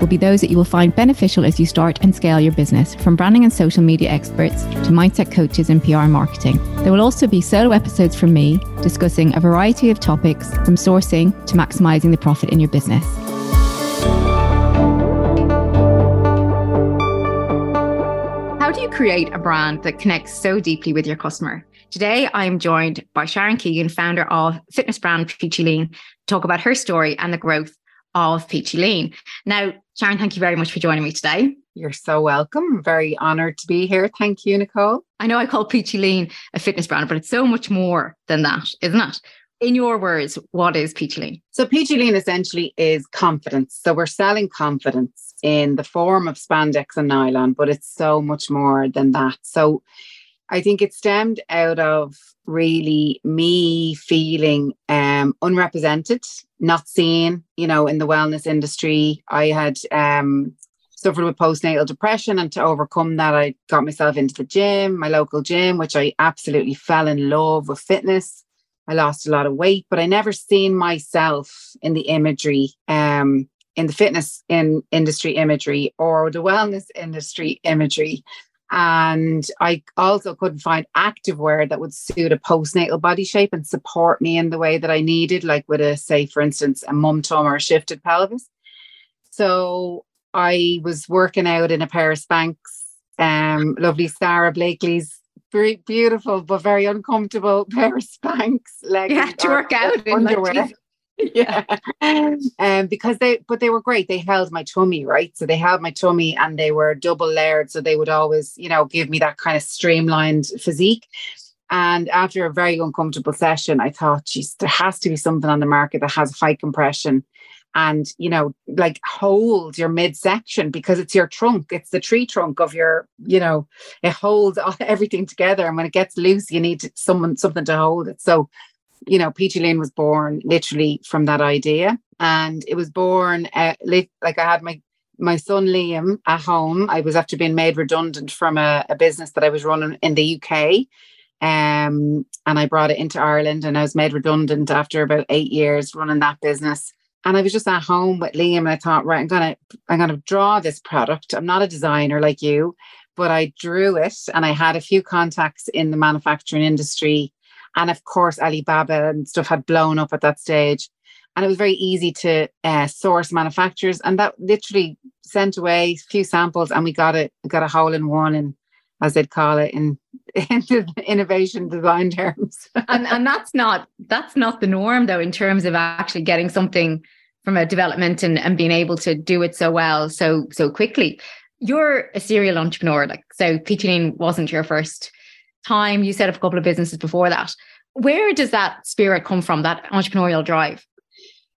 will be those that you will find beneficial as you start and scale your business, from branding and social media experts to mindset coaches and PR marketing. There will also be solo episodes from me discussing a variety of topics from sourcing to maximizing the profit in your business. How do you create a brand that connects so deeply with your customer? Today, I am joined by Sharon Keegan, founder of fitness brand Peachy Lean, to talk about her story and the growth of Peachy Lean. Now, Sharon, thank you very much for joining me today. You're so welcome. Very honored to be here. Thank you, Nicole. I know I call Peachy Lean a fitness brand, but it's so much more than that, isn't it? In your words, what is Peachy Lean? So, Peachy Lean essentially is confidence. So, we're selling confidence in the form of spandex and nylon, but it's so much more than that. So, I think it stemmed out of really me feeling um, unrepresented, not seen, you know, in the wellness industry. I had um, suffered with postnatal depression, and to overcome that, I got myself into the gym, my local gym, which I absolutely fell in love with fitness. I lost a lot of weight, but I never seen myself in the imagery, um, in the fitness in industry imagery or the wellness industry imagery. And I also couldn't find activewear that would suit a postnatal body shape and support me in the way that I needed, like with a, say, for instance, a mum tum or a shifted pelvis. So I was working out in a pair of Spanx, um, lovely Sara Blakely's very beautiful but very uncomfortable pair of Spanx leggings. You have to work out in underwear. yeah. Um, because they, but they were great. They held my tummy, right? So they held my tummy and they were double layered. So they would always, you know, give me that kind of streamlined physique. And after a very uncomfortable session, I thought, geez, there has to be something on the market that has high compression and, you know, like hold your midsection because it's your trunk. It's the tree trunk of your, you know, it holds everything together. And when it gets loose, you need someone, something to hold it. So you know, Peachy Lean was born literally from that idea. And it was born uh, like I had my my son Liam at home. I was after being made redundant from a, a business that I was running in the UK. Um, and I brought it into Ireland and I was made redundant after about eight years running that business. And I was just at home with Liam and I thought, right, I'm gonna I'm gonna draw this product. I'm not a designer like you, but I drew it and I had a few contacts in the manufacturing industry and of course, Alibaba and stuff had blown up at that stage. And it was very easy to uh, source manufacturers. And that literally sent away a few samples and we got it, got a hole in one and as they'd call it in, in innovation design terms. and and that's not that's not the norm though in terms of actually getting something from a development and, and being able to do it so well so so quickly. You're a serial entrepreneur, like so Peachy wasn't your first time. You set up a couple of businesses before that. Where does that spirit come from, that entrepreneurial drive?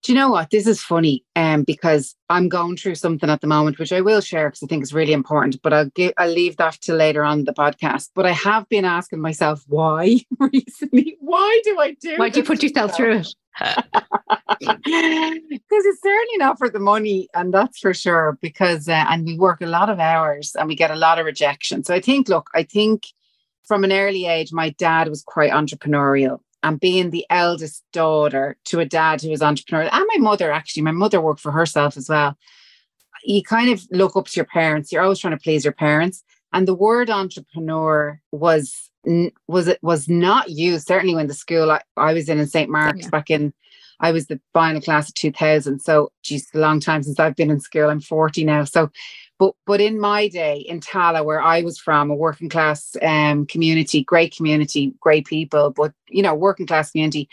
Do you know what? This is funny um, because I'm going through something at the moment, which I will share because I think is really important, but I'll give, I'll leave that to later on the podcast. But I have been asking myself why recently. Why do I do Why do you put yourself through it? Because it's certainly not for the money, and that's for sure. Because uh, and we work a lot of hours and we get a lot of rejection. So I think, look, I think from an early age, my dad was quite entrepreneurial. And being the eldest daughter to a dad who was entrepreneurial, and my mother actually, my mother worked for herself as well. You kind of look up to your parents. You're always trying to please your parents. And the word entrepreneur was was it was not used certainly when the school I, I was in in St. Mark's yeah. back in I was the final class of 2000 so geez a long time since I've been in school I'm 40 now so but but in my day in Tallaght, where I was from, a working class um, community, great community, great people, but you know, working class community,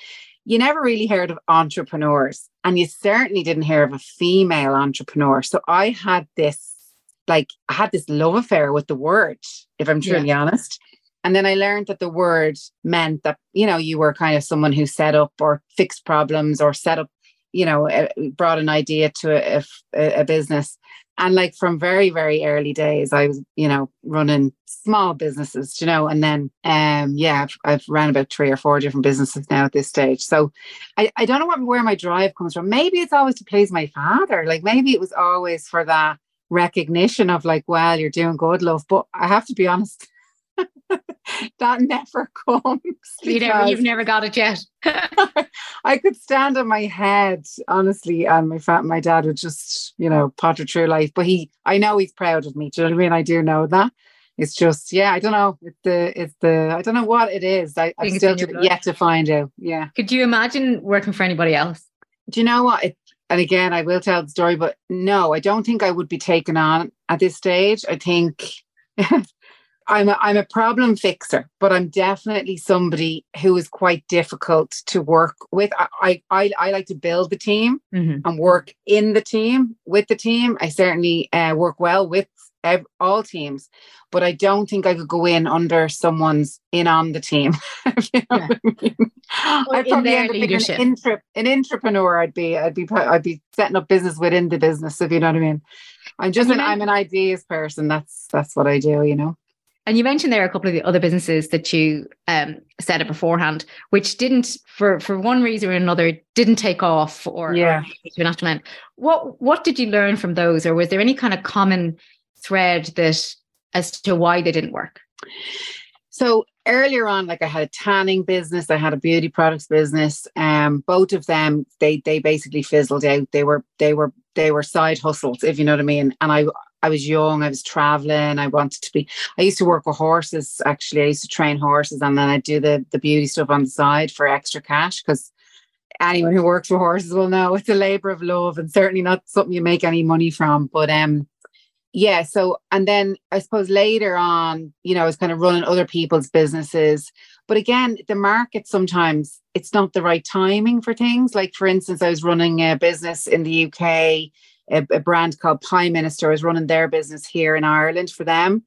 you never really heard of entrepreneurs, and you certainly didn't hear of a female entrepreneur. So I had this, like, I had this love affair with the word, if I'm truly yeah. honest. And then I learned that the word meant that, you know, you were kind of someone who set up or fixed problems or set up you know, brought an idea to a, a, a business. And like from very, very early days, I was, you know, running small businesses, you know, and then, um, yeah, I've, I've ran about three or four different businesses now at this stage. So I, I don't know what, where my drive comes from. Maybe it's always to please my father. Like maybe it was always for that recognition of like, well, you're doing good, love. But I have to be honest, that never comes. You never, you've never got it yet. I could stand on my head, honestly, and my fat, my dad would just, you know, potter through life. But he, I know he's proud of me. Do you know what I mean? I do know that. It's just, yeah, I don't know. It's the, it's the, I don't know what it is. I, I still yet to find out. Yeah. Could you imagine working for anybody else? Do you know what? It, and again, I will tell the story, but no, I don't think I would be taken on at this stage. I think I'm a, I'm a problem fixer, but I'm definitely somebody who is quite difficult to work with. I I, I like to build the team mm-hmm. and work in the team with the team. I certainly uh, work well with ev- all teams, but I don't think I could go in under someone's in on the team. you know yeah. I mean? I'd probably end up being an, intra- an entrepreneur. I'd be I'd be I'd be setting up business within the business. If you know what I mean. I'm just an, I'm an ideas person. That's that's what I do. You know. And you mentioned there a couple of the other businesses that you um, set up beforehand, which didn't, for for one reason or another, didn't take off or, yeah. or national end. What what did you learn from those, or was there any kind of common thread that as to why they didn't work? So earlier on, like I had a tanning business, I had a beauty products business. Um, both of them, they they basically fizzled out. They were they were they were side hustles, if you know what I mean. And I I was young, I was traveling, I wanted to be I used to work with horses actually. I used to train horses and then I do the the beauty stuff on the side for extra cash because anyone who works with horses will know it's a labor of love and certainly not something you make any money from. But um yeah, so and then I suppose later on, you know, I was kind of running other people's businesses. But again, the market sometimes it's not the right timing for things. Like for instance, I was running a business in the UK a, a brand called Prime Minister is running their business here in Ireland for them.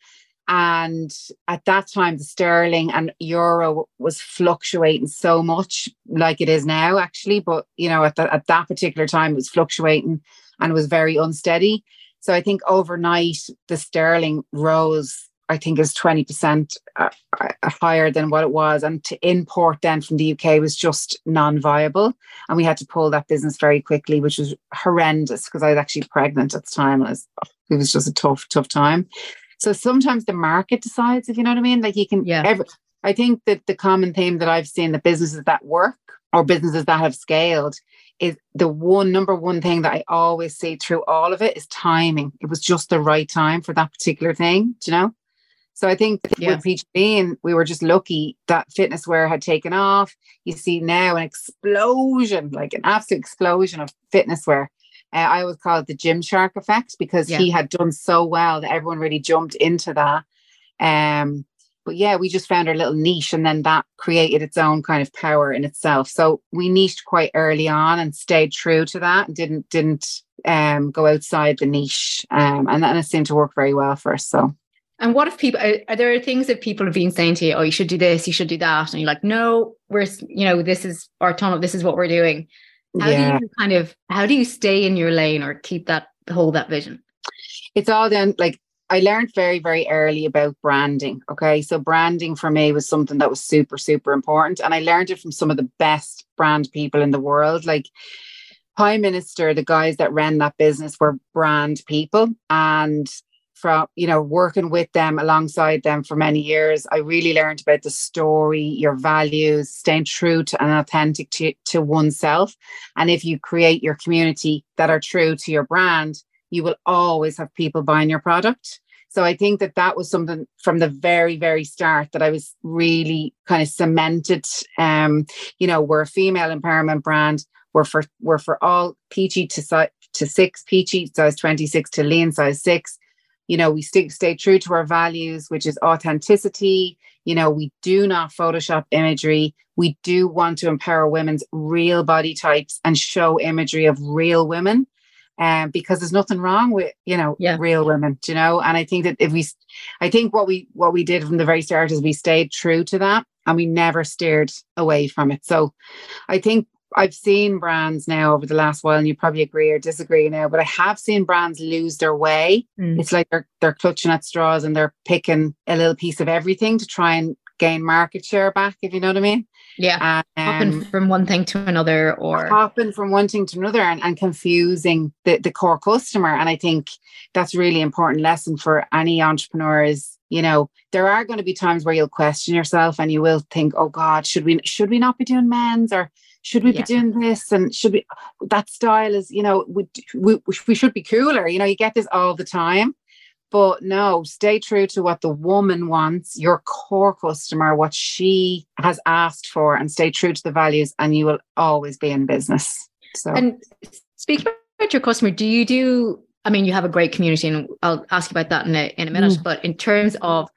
And at that time, the sterling and euro was fluctuating so much, like it is now, actually. But you know, at, the, at that particular time, it was fluctuating and was very unsteady. So I think overnight, the sterling rose I think is 20% uh, uh, higher than what it was. And to import then from the UK was just non viable. And we had to pull that business very quickly, which was horrendous because I was actually pregnant at the time. And it was, it was just a tough, tough time. So sometimes the market decides, if you know what I mean. Like you can, yeah. Every, I think that the common theme that I've seen the businesses that work or businesses that have scaled is the one number one thing that I always see through all of it is timing. It was just the right time for that particular thing, do you know? So I think yeah. with Peachy Lean, we were just lucky that fitness wear had taken off. You see now an explosion, like an absolute explosion of fitness wear. Uh, I always call it the Gymshark effect because yeah. he had done so well that everyone really jumped into that. Um, but yeah, we just found our little niche, and then that created its own kind of power in itself. So we niched quite early on and stayed true to that, and didn't didn't um, go outside the niche, um, and, and it seemed to work very well for us. So and what if people are, are, there things that people have been saying to you, oh, you should do this, you should do that, and you're like, no, we're you know, this is our tunnel, this is what we're doing. How yeah. do you kind of how do you stay in your lane or keep that hold that vision? It's all then like I learned very, very early about branding. Okay. So branding for me was something that was super, super important. And I learned it from some of the best brand people in the world. Like Prime Minister, the guys that ran that business were brand people. And from you know working with them alongside them for many years i really learned about the story your values staying true to and authentic to, to oneself. And if you create your community that are true to your brand you will always have people buying your product. So i think that that was something from the very very start that i was really kind of cemented um you know we're a female empowerment brand. We're for we're for all peachy to to six peachy size 26 to lean size six you know we stick stay true to our values which is authenticity. You know we do not photoshop imagery. We do want to empower women's real body types and show imagery of real women um, because there's nothing wrong with you know yeah. real women you know? And i think that if we i think what we what we did from the very start is we stayed true to that and we never steered away from it. So i think I've seen brands now over the last while, and you probably agree or disagree now, but I have seen brands lose their way. Mm. It's like they're they're clutching at straws and they're picking a little piece of everything to try and gain market share back, if you know what I mean. Yeah. Um, hopping from one thing to another or hopping from one thing to another and, and confusing the, the core customer. And I think that's really important lesson for any entrepreneurs. You know, there are going to be times where you'll question yourself and you will think, oh God, should we should we not be doing men's or should we yeah. be doing this and should we that style is you know we, we, we should be cooler you know you get this all the time but no, stay true to what the woman wants, your core customer, what she has asked for, and stay true to the values, and you will always be in business. So, and speaking about your customer, do you do? I mean, you have a great community, and I'll ask you about that in a in a minute. Mm. But in terms of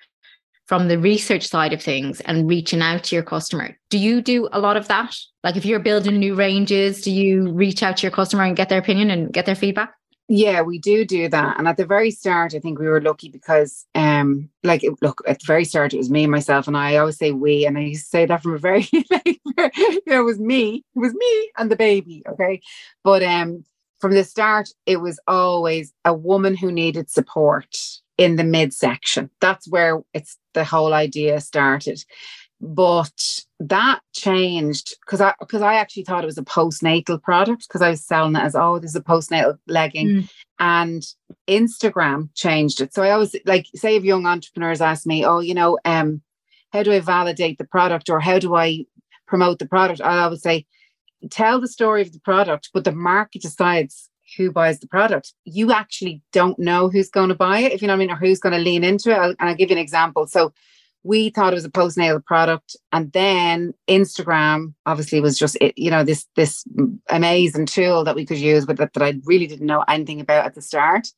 from the research side of things and reaching out to your customer, do you do a lot of that? Like, if you're building new ranges, do you reach out to your customer and get their opinion and get their feedback? Yeah, we do do that. And at the very start, I think we were lucky because, um, like, look, at the very start, it was me, myself, and I. I always say we, and I used to say that from a very, like, you know, it was me, it was me and the baby. Okay. But um, from the start, it was always a woman who needed support in the midsection. That's where it's the whole idea started. But that changed because I because I actually thought it was a postnatal product because I was selling it as oh this is a postnatal legging. Mm. and Instagram changed it. So I always like say if young entrepreneurs ask me oh you know um how do I validate the product or how do I promote the product? I always say tell the story of the product but the market decides who buys the product. You actually don't know who's going to buy it if you know what I mean or who's going to lean into it. I'll, and I'll give you an example. So we thought it was a postnatal product and then instagram obviously was just you know this this amazing tool that we could use but that, that i really didn't know anything about at the start.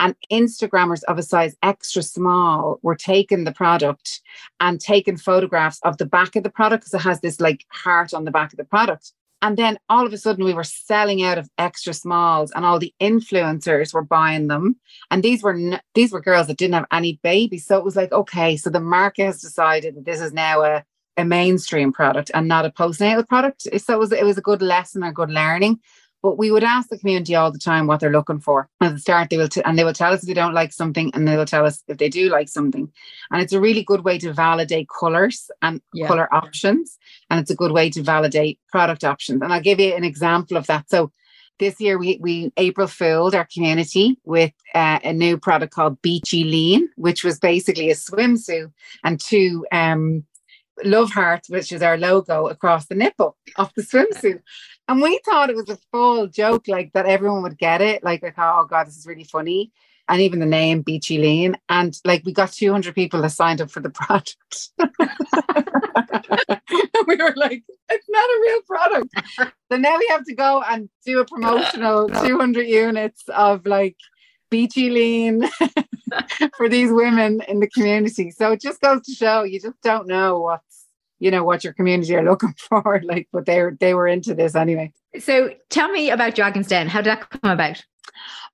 And instagrammers of a size extra small were taking the product and taking photographs of the back of the product because it has this like heart on the back of the product and then all of a sudden, we were selling out of extra smalls, and all the influencers were buying them. And these were n- these were girls that didn't have any babies, so it was like, okay, so the market has decided that this is now a a mainstream product and not a postnatal product. So it was it was a good lesson, a good learning. But we would ask the community all the time what they're looking for. At the start, they will, t- and they will tell us if they don't like something, and they will tell us if they do like something. And it's a really good way to validate colors and yeah. color options, and it's a good way to validate product options. And I'll give you an example of that. So this year we we April fooled our community with uh, a new product called Beachy Lean, which was basically a swimsuit and two um, love hearts, which is our logo across the nipple of the swimsuit. And we thought it was a full joke, like that everyone would get it. Like I thought, oh, oh God, this is really funny. And even the name Beachy Lean. And like we got 200 people that signed up for the product. we were like, it's not a real product. so now we have to go and do a promotional 200 units of like Beachy Lean for these women in the community. So it just goes to show you just don't know what's you know what your community are looking for like but they were they were into this anyway. So tell me about dragon's den. How did that come about?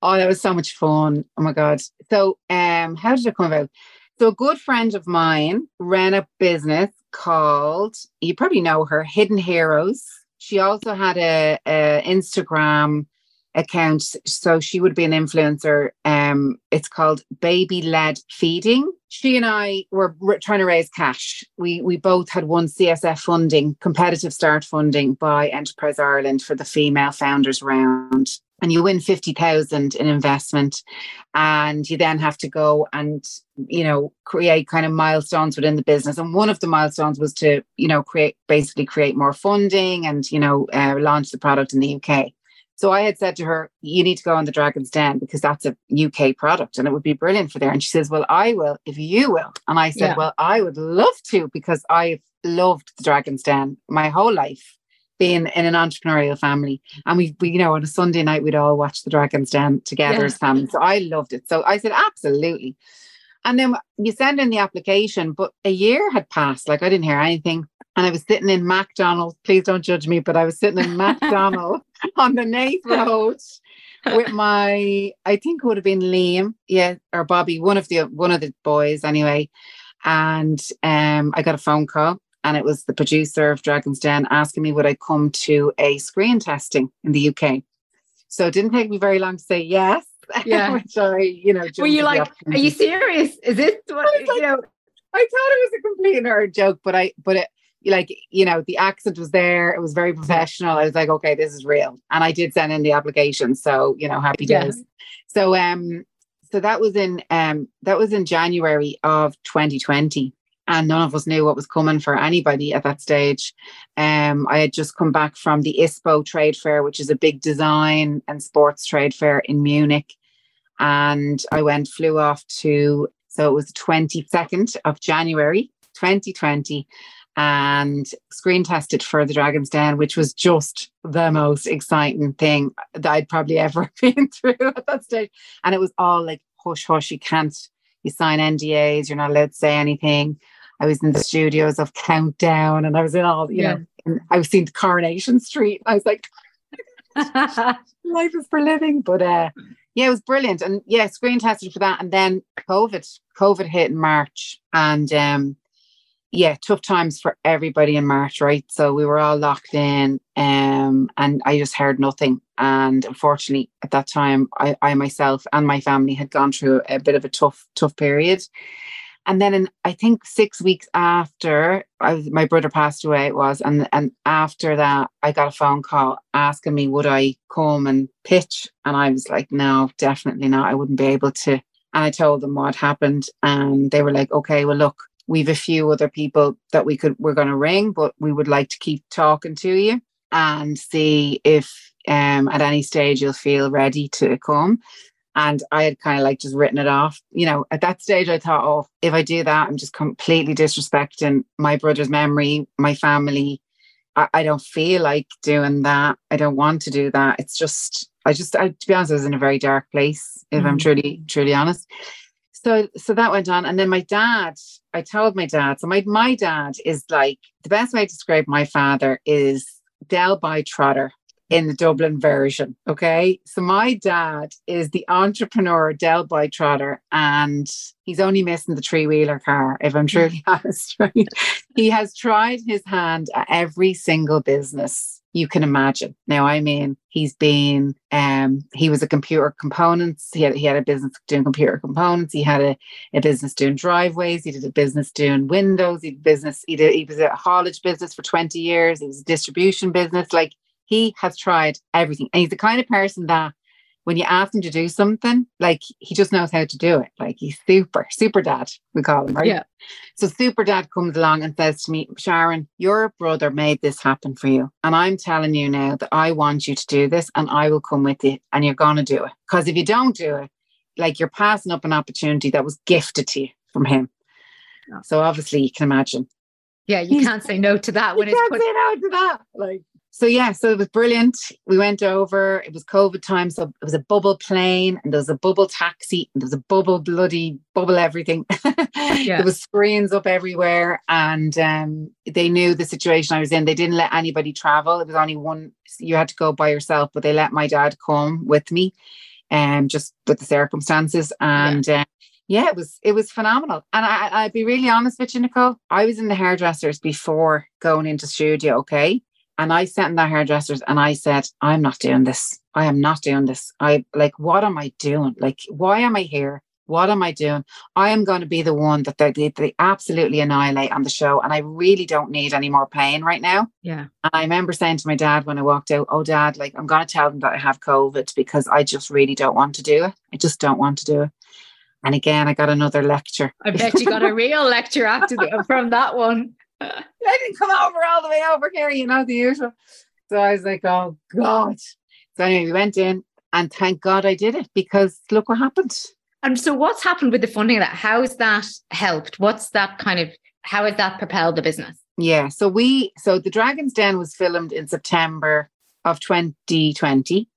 Oh that was so much fun. Oh my god. So um how did it come about? So a good friend of mine ran a business called you probably know her hidden heroes. She also had a, a instagram account. So she would be an influencer um it's called baby led feeding. She and i were trying to raise cash. We we both had won csf funding competitive start funding by enterprise ireland for the female founders round. And you win 50,000 in investment and you then have to go and you know create kind of milestones within the business. And one of the milestones was to you know create basically create more funding and you know uh, launch the product in the UK so I had said to her, You need to go on the Dragon's Den because that's a UK product and it would be brilliant for there. And she says, Well, I will if you will. And I said, yeah. Well, I would love to because I've loved the Dragon's Den my whole life being in an entrepreneurial family. And we, we you know, on a Sunday night, we'd all watch the Dragon's Den together yeah. as family. So I loved it. So I said, Absolutely. And then you send in the application, but a year had passed. Like I didn't hear anything. And I was sitting in McDonald's. Please don't judge me, but I was sitting in McDonald's on the Nath Road with my, I think it would have been Liam, yeah, or Bobby, one of the one of the boys anyway. And um, I got a phone call and it was the producer of Dragon's Den asking me would I come to a screen testing in the UK. So it didn't take me very long to say yes. Yeah. which I, you know, were you like, are you serious? Is this what, I like, you know? I thought it was a complete nerd joke, but I, but it, like, you know, the accent was there. It was very professional. I was like, okay, this is real. And I did send in the application. So, you know, happy days. Yeah. So, um, so that was in, um, that was in January of 2020 and none of us knew what was coming for anybody at that stage. Um, I had just come back from the ISPO trade fair, which is a big design and sports trade fair in Munich. And I went, flew off to, so it was the 22nd of January, 2020, and screen tested for the Dragon's Den, which was just the most exciting thing that I'd probably ever been through at that stage. And it was all like hush hush, you can't you sign NDAs, you're not allowed to say anything. I was in the studios of Countdown and I was in all, you yeah. know, I was seeing Coronation Street. I was like, life is for living. But uh, yeah, it was brilliant. And yeah, screen tested for that. And then COVID, COVID hit in March. And um, yeah, tough times for everybody in March, right? So we were all locked in um, and I just heard nothing. And unfortunately, at that time, I, I myself and my family had gone through a bit of a tough, tough period. And then in, I think six weeks after was, my brother passed away, it was, and and after that, I got a phone call asking me would I come and pitch, and I was like, no, definitely not. I wouldn't be able to. And I told them what happened, and they were like, okay, well, look, we've a few other people that we could we're going to ring, but we would like to keep talking to you and see if um, at any stage you'll feel ready to come. And I had kind of like just written it off. You know, at that stage, I thought, oh, if I do that, I'm just completely disrespecting my brother's memory, my family. I, I don't feel like doing that. I don't want to do that. It's just, I just, I, to be honest, I was in a very dark place, if mm. I'm truly, truly honest. So, so that went on. And then my dad, I told my dad, so my, my dad is like, the best way to describe my father is Del Boy Trotter in the Dublin version. Okay. So my dad is the entrepreneur Del Boy Trotter, and he's only missing the three wheeler car, if I'm truly honest. Right? he has tried his hand at every single business you can imagine. Now, I mean, he's been um he was a computer components. He had he had a business doing computer components. He had a, a business doing driveways. He did a business doing windows. He did business. He did he was a haulage business for 20 years. He was a distribution business. Like he has tried everything. And he's the kind of person that when you ask him to do something, like he just knows how to do it. Like he's super, super dad, we call him, right? Yeah. So super dad comes along and says to me, Sharon, your brother made this happen for you. And I'm telling you now that I want you to do this and I will come with you and you're going to do it. Because if you don't do it, like you're passing up an opportunity that was gifted to you from him. So obviously you can imagine. Yeah, you can't say no to that when you it's can't put- say no to that. Like so yeah, so it was brilliant. We went over, it was COVID time. So it was a bubble plane and there was a bubble taxi and there was a bubble bloody bubble everything. Yeah. there was screens up everywhere. And um, they knew the situation I was in. They didn't let anybody travel. It was only one, you had to go by yourself, but they let my dad come with me um, just with the circumstances. And yeah. Uh, yeah, it was it was phenomenal. And I, I'd be really honest with you, Nicole. I was in the hairdressers before going into studio, okay? And I sent in the hairdressers and I said, I'm not doing this. I am not doing this. I like, what am I doing? Like, why am I here? What am I doing? I am going to be the one that they, they, they absolutely annihilate on the show. And I really don't need any more pain right now. Yeah. And I remember saying to my dad when I walked out, Oh, dad, like, I'm going to tell them that I have COVID because I just really don't want to do it. I just don't want to do it. And again, I got another lecture. I bet you got a real lecture after the, from that one. I didn't come over all the way over here, you know, the usual. So I was like, oh God. So anyway, we went in and thank God I did it because look what happened. And so what's happened with the funding of that? How has that helped? What's that kind of how has that propelled the business? Yeah. So we so the Dragon's Den was filmed in September of 2020.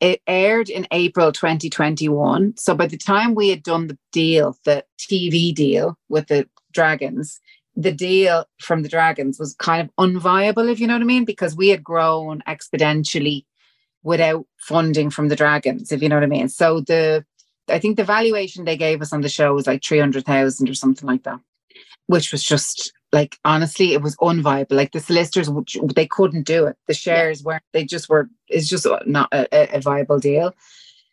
It aired in April 2021. So by the time we had done the deal, the TV deal with the Dragons, the deal from the Dragons was kind of unviable, if you know what I mean, because we had grown exponentially without funding from the Dragons, if you know what I mean. So the I think the valuation they gave us on the show was like 300,000 or something like that, which was just like honestly, it was unviable. Like the solicitors, they couldn't do it. The shares weren't. They just were. It's just not a, a viable deal.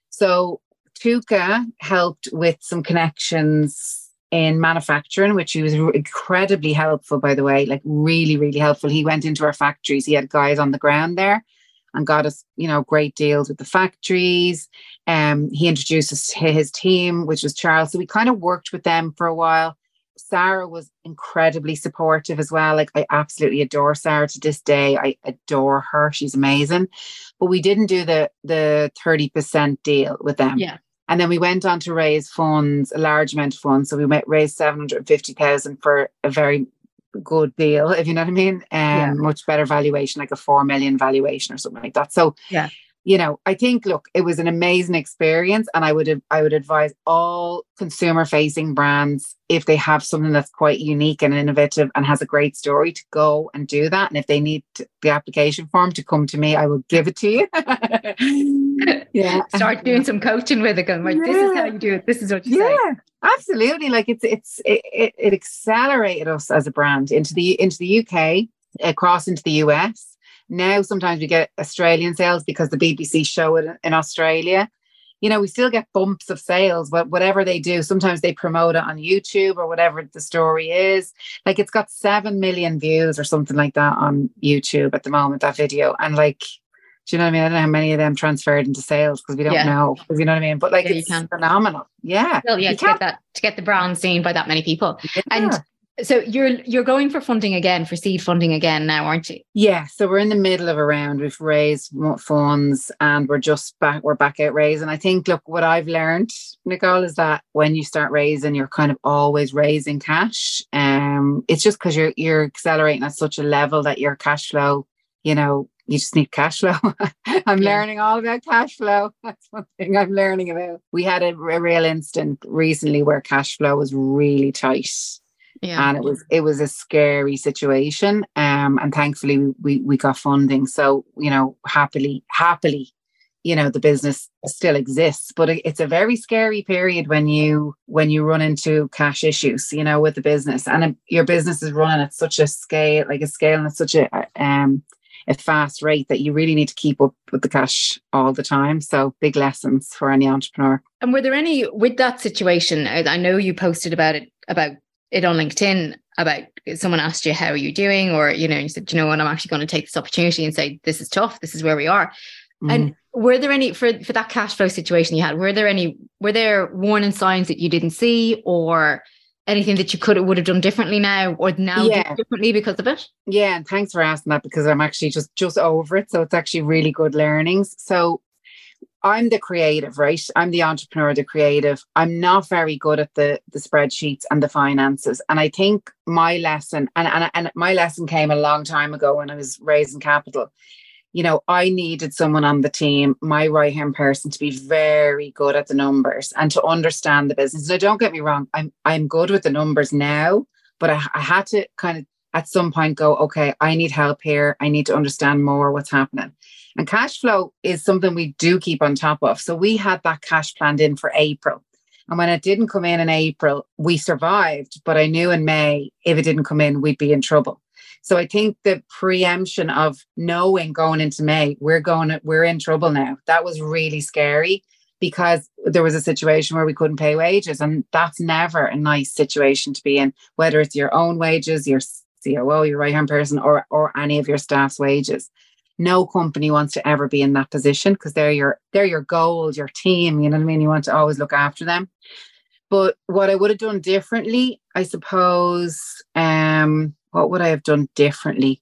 So Touker helped with some connections in manufacturing, which he was incredibly helpful, by the way, like really, really helpful. He went into our factories. He had guys on the ground there and got us, you know, great deals with the factories. Um, he introduced us to his team, which was Charles. So we kind of worked with them for a while. Sara was incredibly supportive as well. Like I absolutely adore Sara to this day. I adore her. She's amazing. But we didn't do the the 30% deal with them. Yeah. And then we went on to raise funds, a large amount of funds. So we raised 750,000 for a very good deal, if you know what I mean. Um, yeah. much better valuation, like a 4 million valuation or something like that. So yeah you know, I think look, it was an amazing experience, and I would I would advise all consumer facing brands if they have something that's quite unique and innovative and has a great story to go and do that. And if they need to, the application form to come to me, I will give it to you. yeah, start doing some coaching with it. Going, right, yeah. this is how you do it. This is what you say. yeah. say. Absolutely, like it's it's it, it, it accelerated us as a brand into the into the UK, across into the US now sometimes we get Australian sales because the BBC show it in Australia. You know, we still get bumps of sales, but whatever they do, sometimes they promote it on YouTube or whatever the story is. Like it's got 7 million views or something like that on YouTube at the moment, that video. And like, do you know what I mean? I don't know how many of them transferred into sales because we don't yeah. know. You know what I mean? But like, yeah, it's phenomenal. Yeah. Well, yeah, you to get that to get the brand seen by that many people. Yeah. And so you're you're going for funding again for seed funding again now, aren't you? Yeah. So we're in the middle of a round. We've raised funds and we're just back. We're back out raising. I think. Look, what I've learned, Nicole, is that when you start raising, you're kind of always raising cash. Um, it's just because you're you're accelerating at such a level that your cash flow, you know, you just need cash flow. I'm yeah. learning all about cash flow. That's one thing I'm learning about. We had a, a real instant recently where cash flow was really tight yeah. and it was it was a scary situation um and thankfully we we got funding so you know happily happily you know the business still exists but it's a very scary period when you when you run into cash issues you know with the business and your business is running at such a scale like a scale and at such a um a fast rate that you really need to keep up with the cash all the time. So big lessons for any entrepreneur. And were there any with that situation? I know you posted about it about it on LinkedIn about someone asked you, How are you doing? Or, you know, you said, you know what, I'm actually going to take this opportunity and say, This is tough. This is where we are. Mm-hmm. And were there any for for that cash flow situation you had, were there any were there warning signs that you didn't see or anything that you could would have done differently now or now yeah. differently because of it? Yeah, and thanks for asking that because I'm actually just just over it. So it's actually really good learnings. So I'm the creative, right? I'm the entrepreneur, the creative. I'm not very good at the the spreadsheets and the finances. And I think my lesson, and, and, and my lesson came a long time ago when I was raising capital. You know, I needed someone on the team, my right hand person, to be very good at the numbers and to understand the business. Now, don't get me wrong, I'm I'm good with the numbers now, but I, I had to kind of at some point go, okay, I need help here. I need to understand more what's happening. And cash flow is something we do keep on top of. So we had that cash planned in for April. And when it didn't come in in April, we survived. But I knew in May, if it didn't come in, we'd be in trouble. So I think the preemption of knowing going into May, we're going, we're in trouble now. That was really scary because there was a situation where we couldn't pay wages. And that's never a nice situation to be in, whether it's your own wages, your COO, your right hand person, or, or any of your staff's wages no company wants to ever be in that position because they're your they're your goal, your team. You know what I mean? You want to always look after them. But what I would have done differently, I suppose, um, what would I have done differently?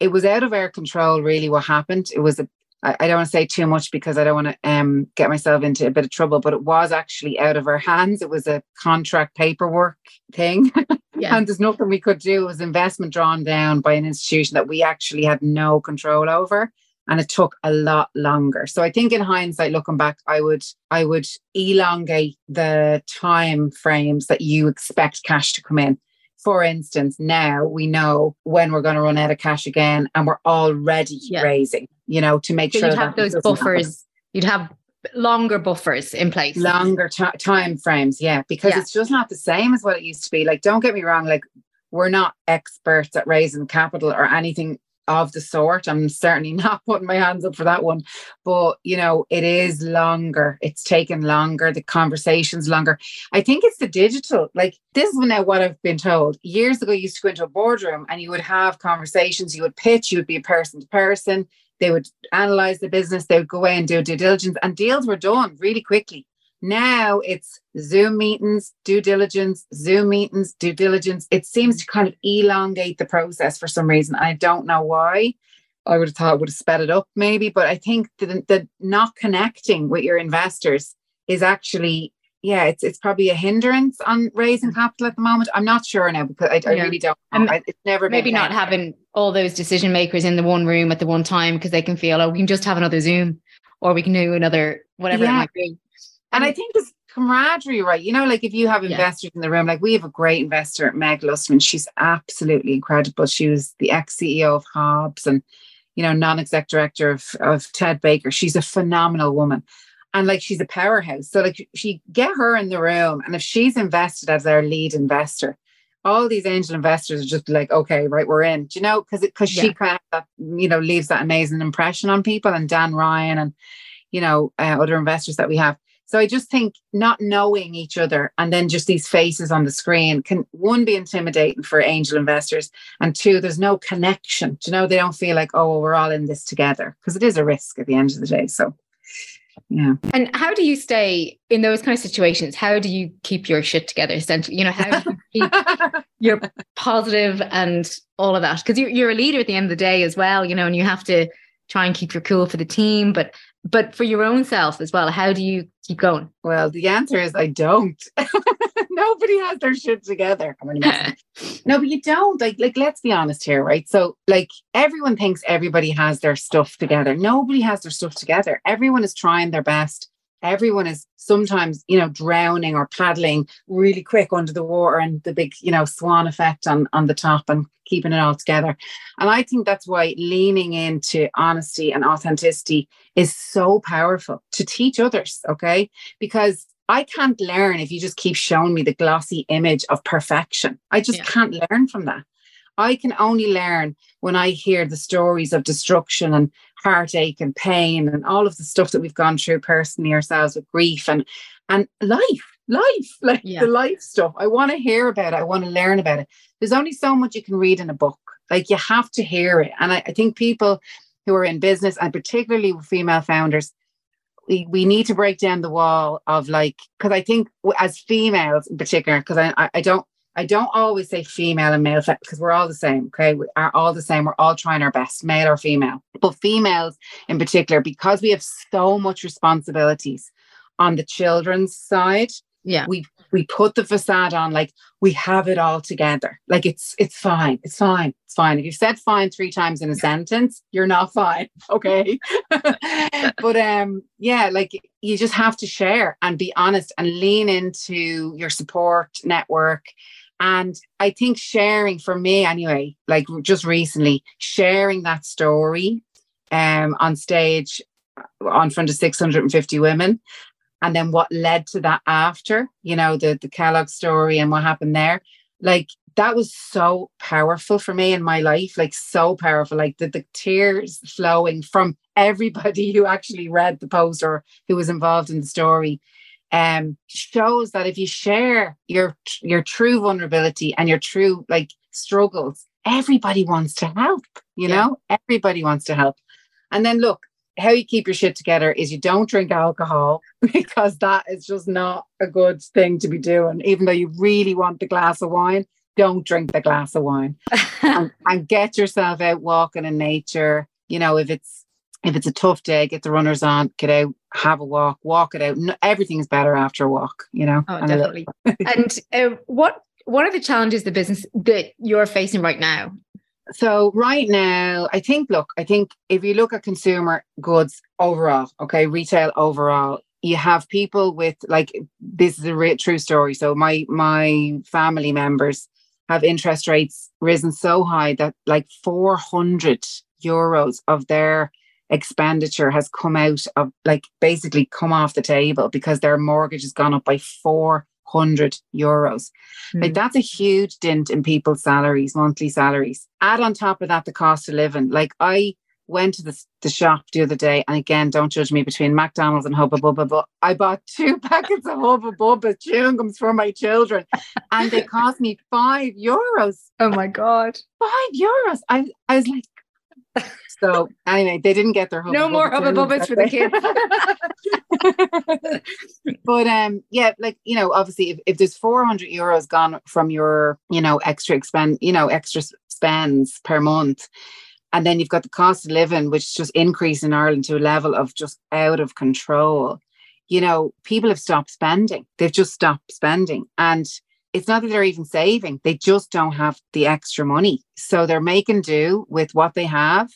It was out of our control, really, what happened. It was a I, I don't want to say too much because I don't want to um, get myself into a bit of trouble, but it was actually out of our hands. It was a contract paperwork thing. Yeah. and there's nothing we could do. It was investment drawn down by an institution that we actually had no control over. And it took a lot longer. So I think in hindsight, looking back, I would I would elongate the time frames that you expect cash to come in for instance, now we know when we're going to run out of cash again and we're already yeah. raising, you know, to make so sure you'd have those buffers, happen. you'd have longer buffers in place. Longer t- time frames, yeah, because yeah. it's just not the same as what it used to be. Like, don't get me wrong, like we're not experts at raising capital or anything of the sort. I'm certainly not putting my hands up for that one. But, you know, it is longer. It's taken longer. The conversation's longer. I think it's the digital. Like, this is now what I've been told. Years ago, you used to go into a boardroom and you would have conversations, you would pitch, you would be a person to person. They would analyze the business, they would go away and do due diligence, and deals were done really quickly. Now it's Zoom meetings, due diligence, Zoom meetings, due diligence. It seems to kind of elongate the process for some reason. I don't know why. I would have thought it would have sped it up maybe, but I think that the not connecting with your investors is actually, yeah, it's it's probably a hindrance on raising capital at the moment. I'm not sure now because I, I really don't know. I, it's never maybe not having all those decision makers in the one room at the one time because they can feel, oh, we can just have another Zoom or we can do another whatever yeah. it might be. And I think this camaraderie, right? You know, like if you have investors yeah. in the room, like we have a great investor, Meg Lustman. She's absolutely incredible. She was the ex CEO of Hobbs and, you know, non exec director of, of Ted Baker. She's a phenomenal woman. And like she's a powerhouse. So, like, she get her in the room, and if she's invested as our lead investor, all these angel investors are just like, okay, right, we're in. Do you know? Because because yeah. she kind of that, you know leaves that amazing impression on people, and Dan Ryan and you know uh, other investors that we have. So I just think not knowing each other and then just these faces on the screen can one be intimidating for angel investors, and two, there's no connection. Do you know, they don't feel like, oh, we're all in this together because it is a risk at the end of the day. So yeah. And how do you stay in those kind of situations? How do you keep your shit together? Essentially, you know, how do you keep your positive and all of that? Because you're, you're a leader at the end of the day as well, you know, and you have to try and keep your cool for the team. But but for your own self as well, how do you keep going? Well, the answer is I don't. Nobody has their shit together. no, but you don't. Like, like, let's be honest here, right? So, like, everyone thinks everybody has their stuff together. Nobody has their stuff together. Everyone is trying their best everyone is sometimes you know drowning or paddling really quick under the water and the big you know swan effect on on the top and keeping it all together and i think that's why leaning into honesty and authenticity is so powerful to teach others okay because I can't learn if you just keep showing me the glossy image of perfection. I just yeah. can't learn from that. I can only learn when I hear the stories of destruction and heartache and pain and all of the stuff that we've gone through personally ourselves with grief and and life, life, like yeah. the life stuff. I want to hear about it. I want to learn about it. There's only so much you can read in a book. Like you have to hear it. And I, I think people who are in business and particularly with female founders, we, we need to break down the wall of like because I think as females in particular, because I, I don't I don't always say female and male because we're all the same. Okay. We are all the same. We're all trying our best, male or female. But females in particular, because we have so much responsibilities on the children's side, yeah. We we put the facade on like we have it all together. Like it's it's fine. It's fine. It's fine. If you said fine three times in a sentence, you're not fine. Okay. but um yeah, like you just have to share and be honest and lean into your support network and I think sharing for me anyway, like just recently, sharing that story um, on stage uh, on front of 650 women. And then what led to that after, you know, the, the Kellogg story and what happened there. Like that was so powerful for me in my life, like so powerful, like the, the tears flowing from everybody who actually read the post or who was involved in the story um, shows that if you share your your true vulnerability and your true like struggles, everybody wants to help. You yeah. know, everybody wants to help. And then look, how you keep your shit together is you don't drink alcohol because that is just not a good thing to be doing. Even though you really want the glass of wine, don't drink the glass of wine and, and get yourself out walking in nature. You know, if it's if it's a tough day, get the runners on, get out, have a walk, walk it out. No, everything's better after a walk, you know. Oh, definitely. and uh, what what are the challenges the business that you're facing right now? So right now, I think look, I think if you look at consumer goods overall, okay, retail overall, you have people with like this is a real true story. So my my family members have interest rates risen so high that like 400 euros of their expenditure has come out of like basically come off the table because their mortgage has gone up by 400%. 500 euros. Mm. Like that's a huge dent in people's salaries, monthly salaries. Add on top of that the cost of living. Like I went to the, the shop the other day, and again, don't judge me between McDonald's and Hubba Bubba, but I bought two packets of Hubba Bubba chewing gums for my children, and they cost me five euros. Oh my god, five euros! I I was like, so anyway, they didn't get their hubba no more hubba bubbas for the kids. but um, yeah, like you know, obviously, if, if there's 400 euros gone from your you know extra expend, you know, extra spends per month, and then you've got the cost of living, which just increased in Ireland to a level of just out of control. You know, people have stopped spending. They've just stopped spending, and it's not that they're even saving, they just don't have the extra money. So they're making do with what they have.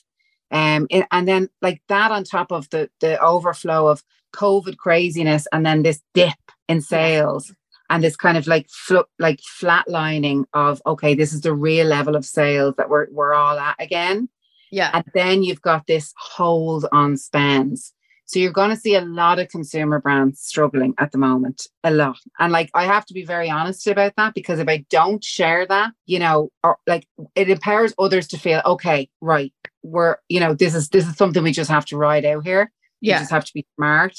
Um, it, and then like that on top of the the overflow of COVID craziness and then this dip in sales and this kind of like fl- like flatlining of okay, this is the real level of sales that we're we're all at again. Yeah. And then you've got this hold on spends. So you're going to see a lot of consumer brands struggling at the moment, a lot. And like I have to be very honest about that because if I don't share that, you know, or like it empowers others to feel okay, right, we're, you know, this is this is something we just have to ride out here. Yeah. We just have to be smart,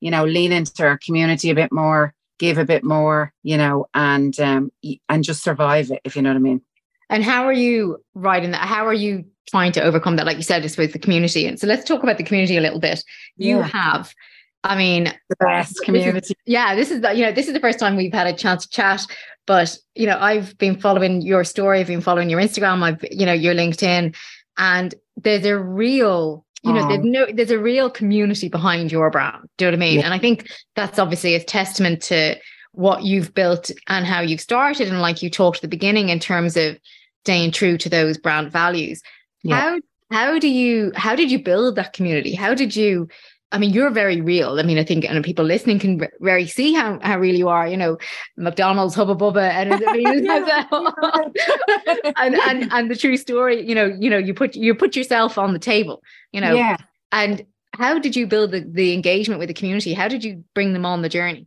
you know, lean into our community a bit more, give a bit more, you know, and um and just survive it, if you know what I mean. And how are you riding that? How are you trying to overcome that? Like you said, I suppose the community. And so let's talk about the community a little bit. You yeah. have, I mean, the best community. This is, yeah, this is the, you know, this is the first time we've had a chance to chat. But you know, I've been following your story, I've been following your Instagram, I've, you know, your LinkedIn, and there's a real you know, there's no, there's a real community behind your brand. Do you know what I mean? Yeah. And I think that's obviously a testament to what you've built and how you've started. And like you talked at the beginning in terms of staying true to those brand values. Yeah. How how do you how did you build that community? How did you I mean, you're very real. I mean, I think and people listening can very see how, how real you are. You know, McDonald's, Hubba Bubba, and and, and and the true story. You know, you know, you put you put yourself on the table. You know, yeah. And how did you build the, the engagement with the community? How did you bring them on the journey?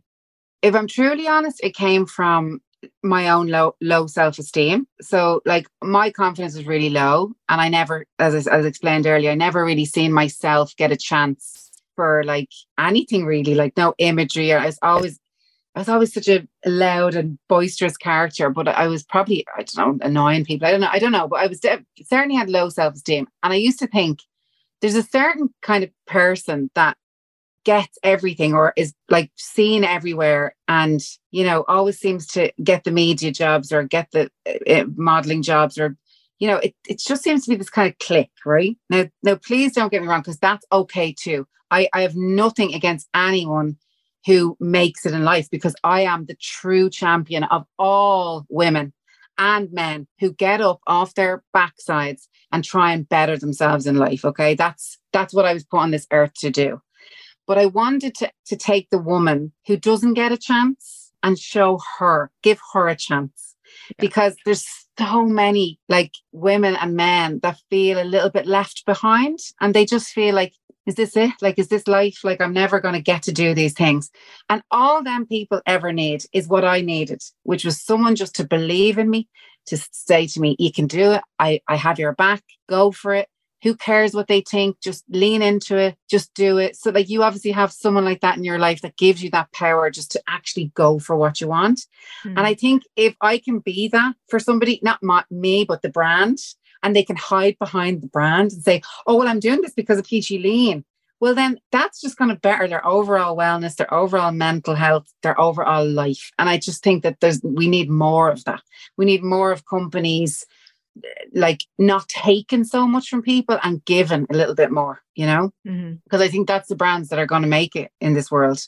If I'm truly honest, it came from my own low low self esteem. So like my confidence was really low, and I never, as I, as explained earlier, I never really seen myself get a chance for like anything really, like no imagery. I was always. I was always such a loud and boisterous character, but I was probably I don't know annoying people. I don't know. I don't know, but I was de- certainly had low self esteem, and I used to think there's a certain kind of person that gets everything or is like seen everywhere and you know always seems to get the media jobs or get the uh, modeling jobs or you know it, it just seems to be this kind of click right? Now now please don't get me wrong because that's okay too. I, I have nothing against anyone who makes it in life because I am the true champion of all women and men who get up off their backsides and try and better themselves in life okay? That's that's what I was put on this earth to do but I wanted to, to take the woman who doesn't get a chance and show her, give her a chance. Because there's so many like women and men that feel a little bit left behind and they just feel like, is this it? Like, is this life? Like, I'm never going to get to do these things. And all them people ever need is what I needed, which was someone just to believe in me, to say to me, you can do it. I, I have your back. Go for it who cares what they think? Just lean into it. Just do it. So like you obviously have someone like that in your life that gives you that power just to actually go for what you want. Mm. and i think if i can be that for somebody not my, me but the brand and they can hide behind the brand and say oh well i'm doing this because of peachy lean. Well then that's just going to better their overall wellness their overall mental health their overall life. And i just think that there's we need more of that. We need more of companies like not taking so much from people and giving a little bit more, you know? Because mm-hmm. I think that's the brands that are going to make it in this world.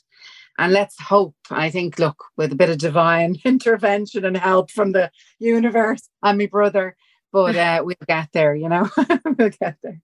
And let's hope, I think, look, with a bit of divine intervention and help from the universe and my brother, but uh, we'll get there, you know? we'll get there.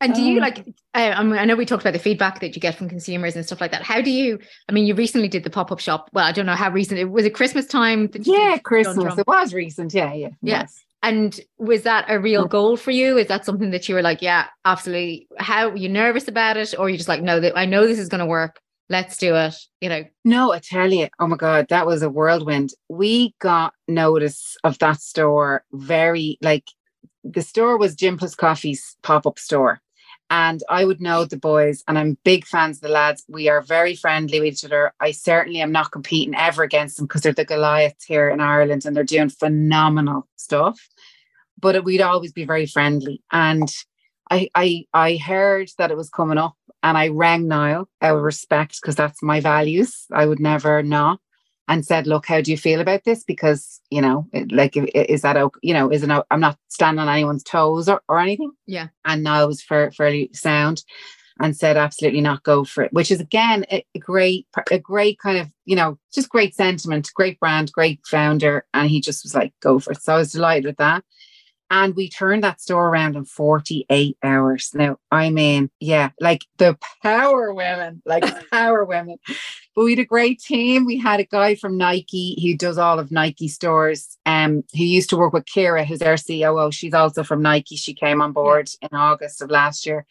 And do you um, like? I know we talked about the feedback that you get from consumers and stuff like that. How do you? I mean, you recently did the pop up shop. Well, I don't know how recent. It was it Christmas time. Yeah, Christmas. It was recent. Yeah, yeah. Yes. And was that a real goal for you? Is that something that you were like, yeah, absolutely? How were you nervous about it, or you just like, no, that I know this is going to work. let's do it, you know. No, I tell you, oh my God, that was a whirlwind. We got notice of that store very like the store was Gym Plus Coffee's pop-up store. And I would know the boys, and I'm big fans of the lads. We are very friendly with each other. I certainly am not competing ever against them because they're the Goliaths here in Ireland and they're doing phenomenal stuff. But we'd always be very friendly. And I I I heard that it was coming up and I rang Niall out of respect because that's my values. I would never not and said, "Look, how do you feel about this? Because you know, it, like, is that okay? You know, isn't I'm not standing on anyone's toes or, or anything." Yeah. And Niall was for, fairly sound and said, "Absolutely not, go for it." Which is again a, a great, a great kind of you know, just great sentiment, great brand, great founder, and he just was like, "Go for it." So I was delighted with that. And we turned that store around in 48 hours. Now, I mean, yeah, like the power women, like power women. But we had a great team. We had a guy from Nike who does all of Nike stores, um, who used to work with Kira, who's our COO. She's also from Nike. She came on board in August of last year.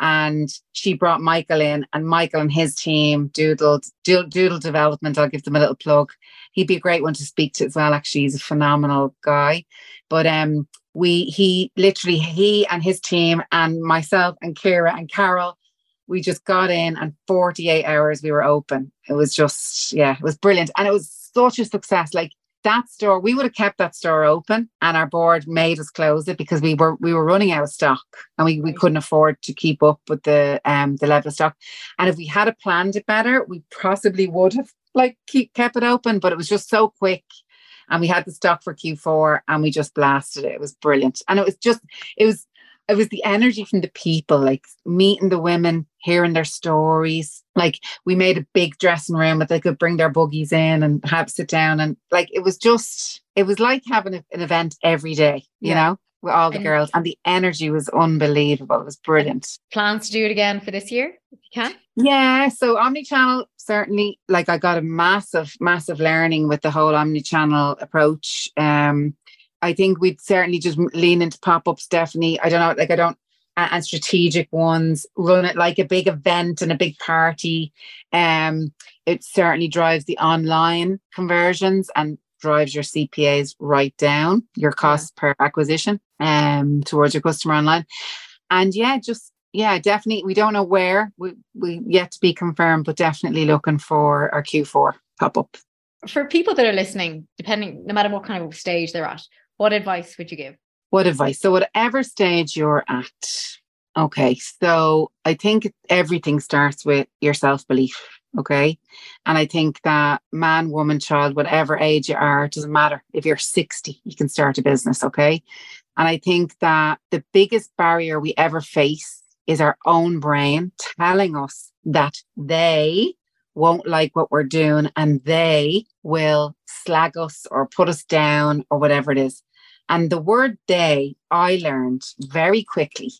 And she brought Michael in, and Michael and his team doodled doodle development. I'll give them a little plug. He'd be a great one to speak to as well. Actually, he's a phenomenal guy. But um, we he literally he and his team and myself and Kira and Carol we just got in and 48 hours we were open. It was just yeah it was brilliant. And it was such a success. Like that store we would have kept that store open and our board made us close it because we were we were running out of stock and we, we couldn't afford to keep up with the um the level of stock. And if we had planned it better we possibly would have like keep kept it open but it was just so quick and we had the stock for Q4 and we just blasted it. It was brilliant. And it was just, it was, it was the energy from the people, like meeting the women, hearing their stories. Like we made a big dressing room that they could bring their buggies in and have sit down. And like it was just, it was like having a, an event every day, you yeah. know, with all the and girls. And the energy was unbelievable. It was brilliant. Plans to do it again for this year, if you can? Yeah. So omni-channel certainly like I got a massive, massive learning with the whole omni-channel approach. Um, I think we'd certainly just lean into pop-ups, Stephanie. I don't know, like I don't and strategic ones, run it like a big event and a big party. Um, it certainly drives the online conversions and drives your CPAs right down, your cost yeah. per acquisition um towards your customer online. And yeah, just yeah, definitely. We don't know where we we yet to be confirmed, but definitely looking for our Q4 pop up. For people that are listening, depending no matter what kind of stage they're at, what advice would you give? What advice? So whatever stage you're at. Okay, so I think everything starts with your self belief. Okay. And I think that man, woman, child, whatever age you are, it doesn't matter. If you're 60, you can start a business. Okay. And I think that the biggest barrier we ever face is our own brain telling us that they won't like what we're doing and they will slag us or put us down or whatever it is. And the word they, I learned very quickly,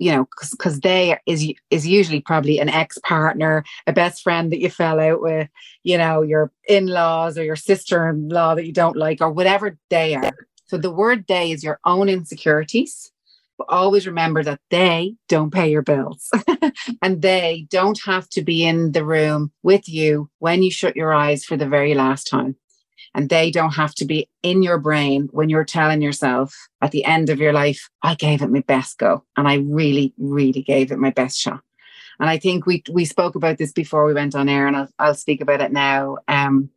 you know, because they is is usually probably an ex partner, a best friend that you fell out with, you know, your in laws or your sister in law that you don't like, or whatever they are. So the word they is your own insecurities But always remember that they don't pay your bills and they don't have to be in the room with you when you shut your eyes for the very last time. And they don't have to be in your brain when you're telling yourself at the end of your life, I gave it my best go. And I really, really gave it my best shot. And I think we we spoke about this before we went on air, and I'll, I'll speak about it now. Um,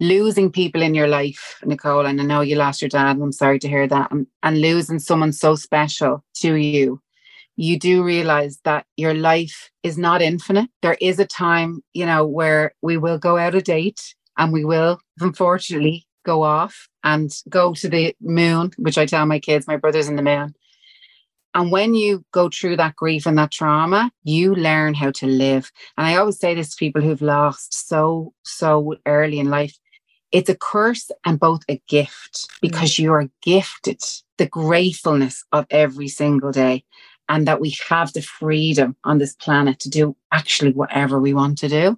losing people in your life, Nicole, and I know you lost your dad, and I'm sorry to hear that, and, and losing someone so special to you, you do realize that your life is not infinite. There is a time, you know, where we will go out of date and we will, unfortunately, go off and go to the moon, which I tell my kids, my brother's in the moon. And when you go through that grief and that trauma, you learn how to live. And I always say this to people who've lost so, so early in life it's a curse and both a gift because mm. you are gifted the gratefulness of every single day and that we have the freedom on this planet to do actually whatever we want to do.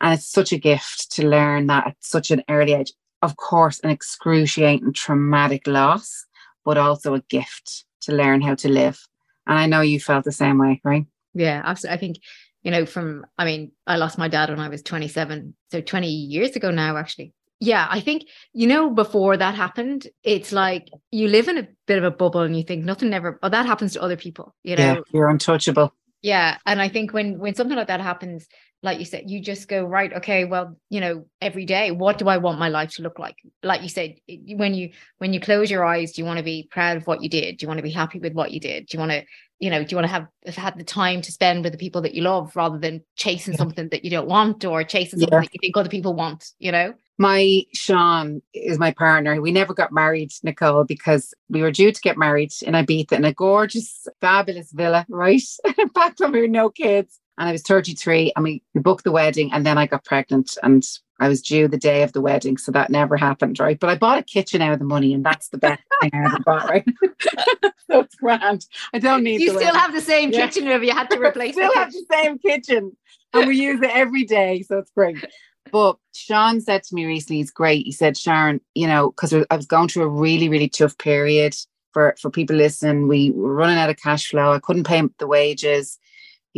And it's such a gift to learn that at such an early age. Of course, an excruciating traumatic loss, but also a gift to learn how to live. And I know you felt the same way, right? Yeah, absolutely. I think you know, from, I mean, I lost my dad when I was 27. So 20 years ago now, actually. Yeah, I think, you know, before that happened, it's like you live in a bit of a bubble and you think nothing ever, oh, that happens to other people, you know? Yeah, you're untouchable. Yeah. And I think when, when something like that happens, like you said, you just go, right, okay, well, you know, every day, what do I want my life to look like? Like you said, when you, when you close your eyes, do you want to be proud of what you did? Do you want to be happy with what you did? Do you want to, you know, do you want to have, have had the time to spend with the people that you love rather than chasing yeah. something that you don't want or chasing something yeah. that you think other people want, you know? My Sean is my partner. We never got married, Nicole, because we were due to get married in Ibiza in a gorgeous, fabulous villa, right? Back when we were no kids. And I was 33 and we, we booked the wedding and then I got pregnant and I was due the day of the wedding. So that never happened, right? But I bought a kitchen out of the money and that's the best thing I ever bought, right? so it's grand. I don't need You still wedding. have the same yeah. kitchen if you had to replace still have the same kitchen and we use it every day. So it's great. But Sean said to me recently, it's great. He said, Sharon, you know, because I was going through a really, really tough period for, for people listening. We were running out of cash flow. I couldn't pay the wages.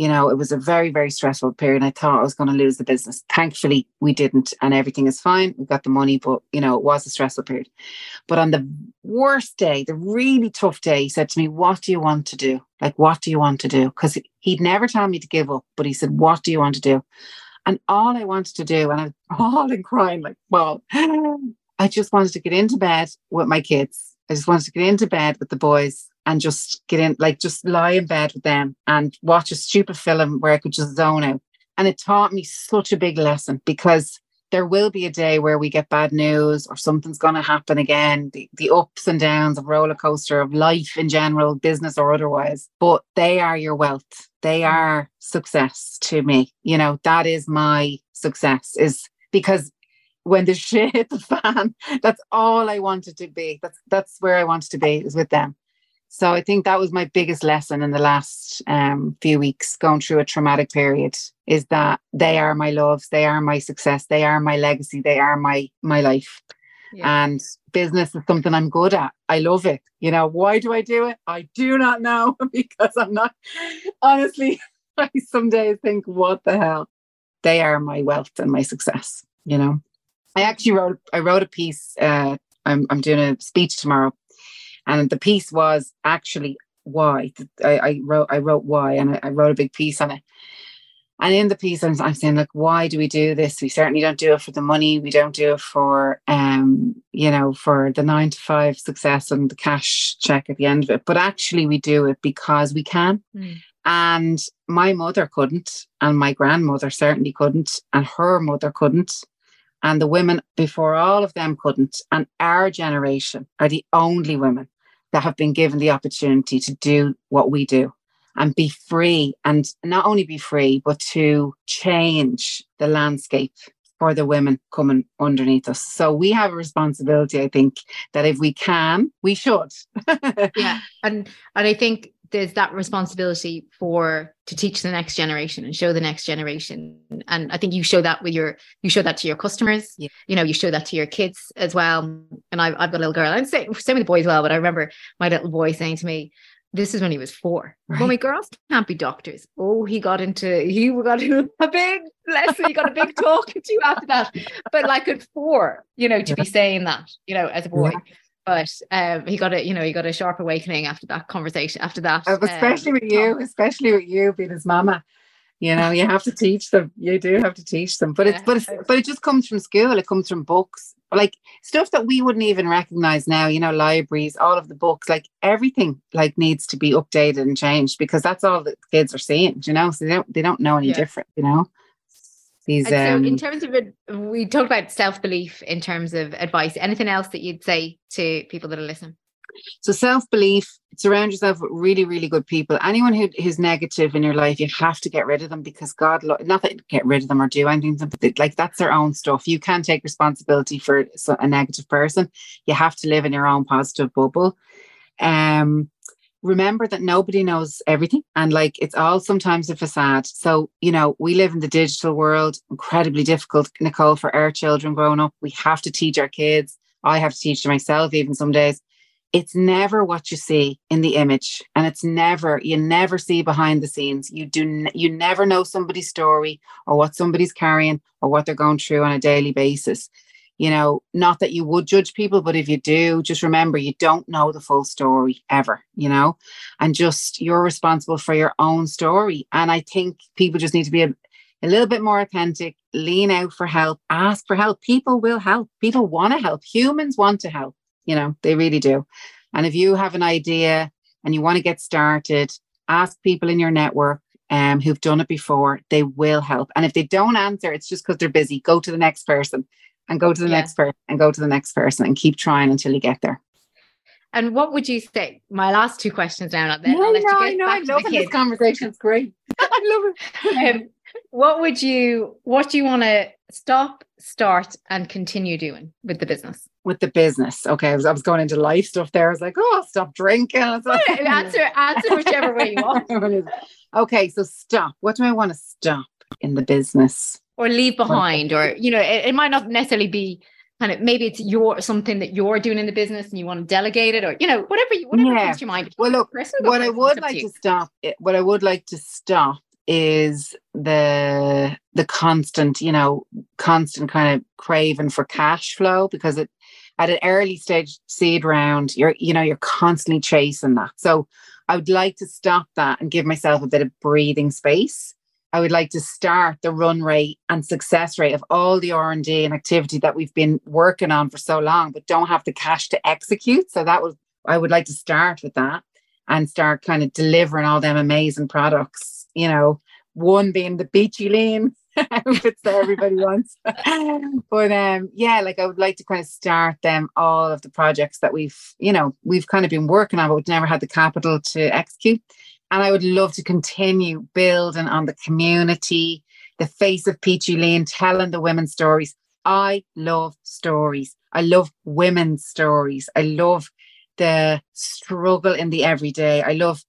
You know, it was a very, very stressful period. I thought I was going to lose the business. Thankfully, we didn't, and everything is fine. We got the money, but you know, it was a stressful period. But on the worst day, the really tough day, he said to me, What do you want to do? Like, what do you want to do? Because he'd never tell me to give up, but he said, What do you want to do? And all I wanted to do, and I was bawling, crying, like, well, I just wanted to get into bed with my kids. I just wanted to get into bed with the boys and just get in, like, just lie in bed with them and watch a stupid film where I could just zone out. And it taught me such a big lesson because there will be a day where we get bad news or something's going to happen again the, the ups and downs of roller coaster of life in general business or otherwise. But they are your wealth. They mm. are success to me. You know that is my success is because when the shit hit the fan that's all i wanted to be. That's that's where i wanted to be is with them so I think that was my biggest lesson in the last um, few weeks, going through a traumatic period, is that they are my loves, they are my success, they are my legacy, they are my my life. Yeah. And business is something I'm good at. I love it. You know, why do I do it? I do not know because I'm not honestly, I some days think, what the hell? They are my wealth and my success, you know. I actually wrote I wrote a piece, uh, I'm I'm doing a speech tomorrow and the piece was actually why. I, I wrote I wrote why, and I, I, wrote a big piece on it. And in the piece, I'm, I'm saying like, why do we do this? We certainly don't do it for the money. We don't do it for, um, you know, for the nine to five success and the cash check at the end of it. But actually, we do it because we can. Mm. And my mother couldn't, and my grandmother certainly couldn't, and her mother couldn't and the women before all of them couldn't. And our generation are the only women that have been given the opportunity to do what we do and be free and not only be free, but to change the landscape for the women coming underneath us. So we have a responsibility, I think, that if we can, we should. yeah. And and I think there's that responsibility for to teach the next generation and show the next generation and i think you show that with your you show that to your customers yeah. you know you show that to your kids as well and i've, I've got a little girl and same, same with the boys as well but i remember my little boy saying to me this is when he was four. Right. Well, my girls can't be doctors. Oh, he got into he got into a big lesson. He got a big talk to you after that. But like at four, you know, to be saying that, you know, as a boy. Yeah but um, he got a you know he got a sharp awakening after that conversation after that oh, especially um, with you especially with you being his mama you know you have to teach them you do have to teach them but yeah. it's but it's but it just comes from school it comes from books like stuff that we wouldn't even recognize now you know libraries all of the books like everything like needs to be updated and changed because that's all that kids are seeing you know so they don't they don't know any yeah. different you know these um, so in terms of it we talked about self-belief in terms of advice. Anything else that you'd say to people that are listening? So self-belief surround yourself with really really good people. Anyone who who's negative in your life you have to get rid of them because god not that get rid of them or do anything but like that's their own stuff. You can't take responsibility for a negative person. You have to live in your own positive bubble. Um remember that nobody knows everything and like it's all sometimes a facade. So you know we live in the digital world incredibly difficult nicole for our children growing up. We have to teach our kids. I have to teach myself even some days. It's never what you see in the image and it's never you never see behind the scenes. You do you never know somebody's story or what somebody's carrying or what they're going through on a daily basis you know not that you would judge people but if you do just remember you don't know the full story ever you know and just you're responsible for your own story and i think people just need to be a, a little bit more authentic lean out for help ask for help people will help people want to help humans want to help you know, they really do. And if you have an idea and you want to get started, ask people in your network um, who've done it before. They will help. And if they don't answer, it's just because they're busy. Go to the next person and go to the yeah. next person and go to the next person and keep trying until you get there. And what would you say? My last two questions now. No, I'll let no, get I know. I'm this conversation. It's great. I love it. Um, what would you? What do you want to stop, start, and continue doing with the business? with the business. Okay, I was, I was going into life stuff there. I was like, oh, stop drinking. Like, answer, answer whichever way you want. okay, so stop. What do I want to stop in the business? Or leave behind, or you know, it, it might not necessarily be kind of maybe it's your something that you're doing in the business and you want to delegate it, or you know, whatever you whatever yeah. comes to your mind. Well, look, what I would like to, to stop, eh, what I would like to stop is the the constant you know constant kind of craving for cash flow because it at an early stage seed round, you're, you know, you're constantly chasing that. So I would like to stop that and give myself a bit of breathing space. I would like to start the run rate and success rate of all the R&D and activity that we've been working on for so long, but don't have the cash to execute. So that was, I would like to start with that and start kind of delivering all them amazing products, you know, one being the beachy lean outfits that everybody wants. but um, yeah, like I would like to kind of start them all of the projects that we've, you know, we've kind of been working on, but we've never had the capital to execute. And I would love to continue building on the community, the face of Peachy Lean, telling the women's stories. I love stories. I love women's stories. I love the struggle in the everyday. I love,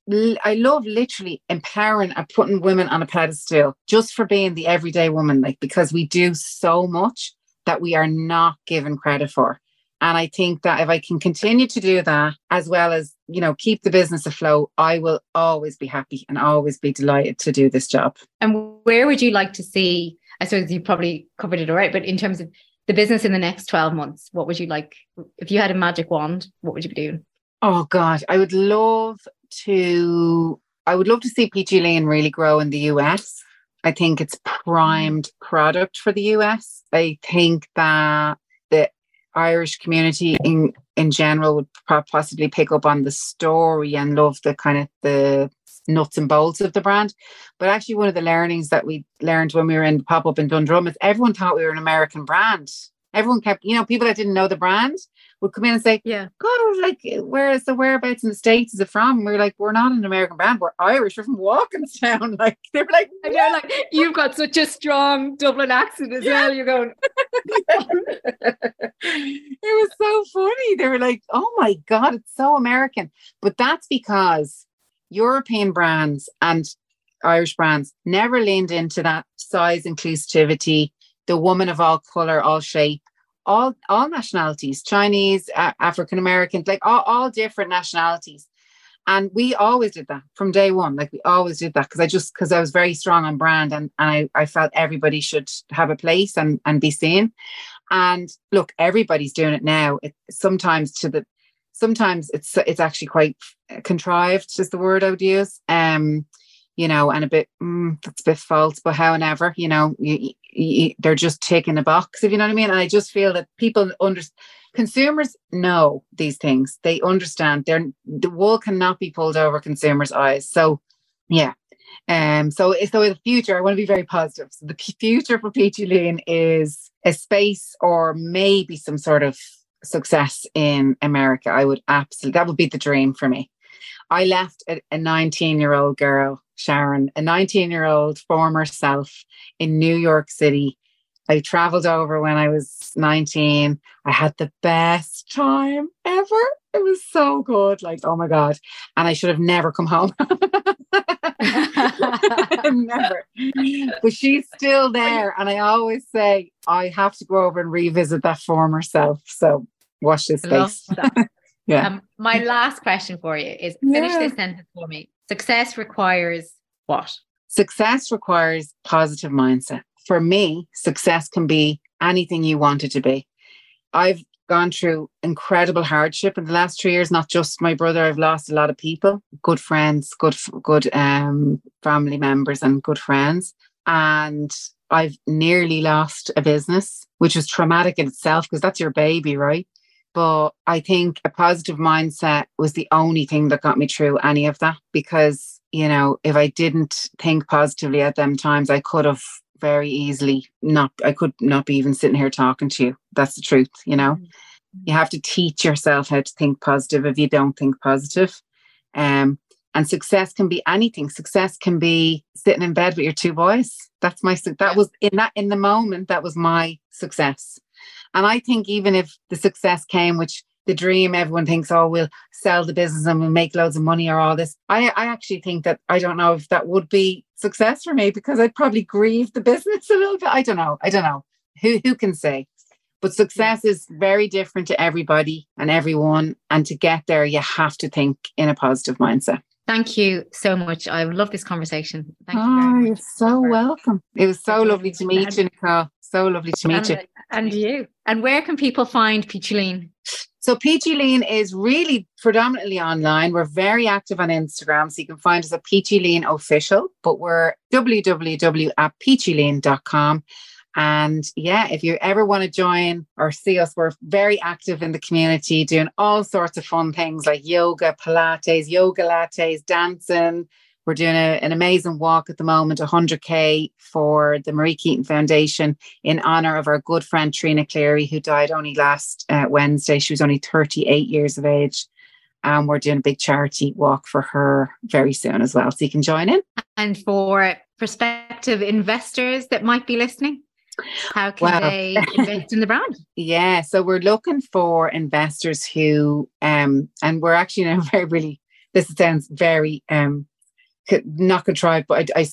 I love literally empowering and putting women on a pedestal just for being the everyday woman, like because we do so much that we are not given credit for. And I think that if I can continue to do that, as well as, you know, keep the business afloat, I will always be happy and always be delighted to do this job. And where would you like to see? I suppose you probably covered it all right, but in terms of the business in the next 12 months, what would you like? If you had a magic wand, what would you be doing? Oh God, I would love to I would love to see Peachy Lean really grow in the US. I think it's primed product for the US. I think that Irish community in in general would possibly pick up on the story and love the kind of the nuts and bolts of the brand. But actually, one of the learnings that we learned when we were in pop up in Dundrum is everyone thought we were an American brand. Everyone kept, you know, people that didn't know the brand would come in and say, Yeah, God, like, where is the whereabouts in the States is it from? And we are like, We're not an American brand, we're Irish, we're from Walkinstown. Like, they were like, and you're like, You've got such a strong Dublin accent as well. You're going, It was so funny. They were like, Oh my God, it's so American. But that's because European brands and Irish brands never leaned into that size inclusivity, the woman of all color, all shape, all all nationalities, Chinese, uh, African Americans, like all, all different nationalities. And we always did that from day one. Like we always did that because I just because I was very strong on brand and, and I, I felt everybody should have a place and, and be seen. And look, everybody's doing it now. It sometimes to the sometimes it's it's actually quite contrived, is the word I would use. Um, you know, and a bit mm, that's a bit false, but however, you know, you, you, they're just ticking a box, if you know what I mean. And I just feel that people under consumers know these things. They understand. They're the wool cannot be pulled over consumers' eyes. So, yeah. Um. So, so in the future, I want to be very positive. So the future for Peachy Lean is a space or maybe some sort of success in America. I would absolutely that would be the dream for me. I left a 19 year old girl, Sharon, a 19 year old former self in New York City. I traveled over when I was 19. I had the best time ever. It was so good. Like, oh my God. And I should have never come home. never. But she's still there. And I always say, I have to go over and revisit that former self. So watch this space. Yeah. Um, my last question for you is finish Yeah. this sentence for me. Success requires what? Success requires positive mindset. For me, success can be anything you want it to be. I've gone through incredible hardship in the last three years. Not just my brother. I've lost a lot of people, good friends, good good um, family members, and good friends. And I've nearly lost a business, which was traumatic in itself because that's your baby, right? But I think a positive mindset was the only thing that got me through any of that because, you know, if I didn't think positively at them times, I could have very easily not, I could not be even sitting here talking to you. That's the truth, you know. You have to teach yourself how to think positive if you don't think positive. Um, and success can be anything. Success can be sitting in bed with your two boys. That's my that was in that in the moment that was my success. And I think even if the success came, which the dream everyone thinks, oh, we'll sell the business and we'll make loads of money or all this. I, I actually think that I don't know if that would be success for me because I'd probably grieve the business a little bit. I don't know. I don't know. Who who can say? But success is very different to everybody and everyone. And to get there, you have to think in a positive mindset. Thank you so much. I love this conversation. Thank you oh, very ah, much. you're so welcome. It was so lovely to meet you, Nicole. So lovely to meet you. And, and you. And where can people find Peachy? So Peachy Lean is really predominantly online. We're very active on Instagram. So you can find us at Peachy Lean Official, but we're www at peachylean.com. And yeah, if you ever want to join or see us, we're very active in the community doing all sorts of fun things like yoga, Pilates, yoga lattes, dancing. We're doing a, an amazing walk at the moment, 100K for the Marie Keating Foundation in honor of our good friend Trina Cleary, who died only last uh, Wednesday. She was only 38 years of age. And we're doing a big charity walk for her very soon as well. So you can join in. And for prospective investors that might be listening, how can Wow. they invest in the brand? Yeah, so we're looking for investors who, um, and we're actually a very really. This sounds very um, not contrived, but I,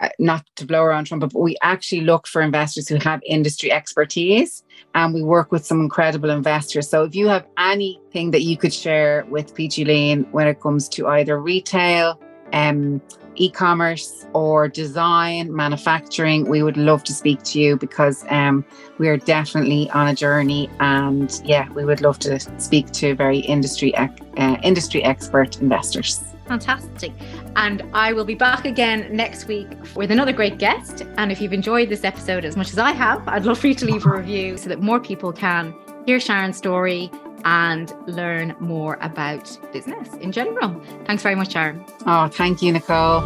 I, not to blow around trumpet, but we actually look for investors who have industry expertise, and we work with some incredible investors. So if you have anything that you could share with Peachy Lean when it comes to either retail, um, e-commerce or design manufacturing we would love to speak to you because um, we are definitely on a journey and yeah we would love to speak to very industry uh, industry expert investors Fantastic. And I will be back again next week with another great guest. And if you've enjoyed this episode as much as I have, I'd love for you to leave a review so that more people can hear Sharon's story and learn more about business in general. Thanks very much, Sharon. oh thank you nicole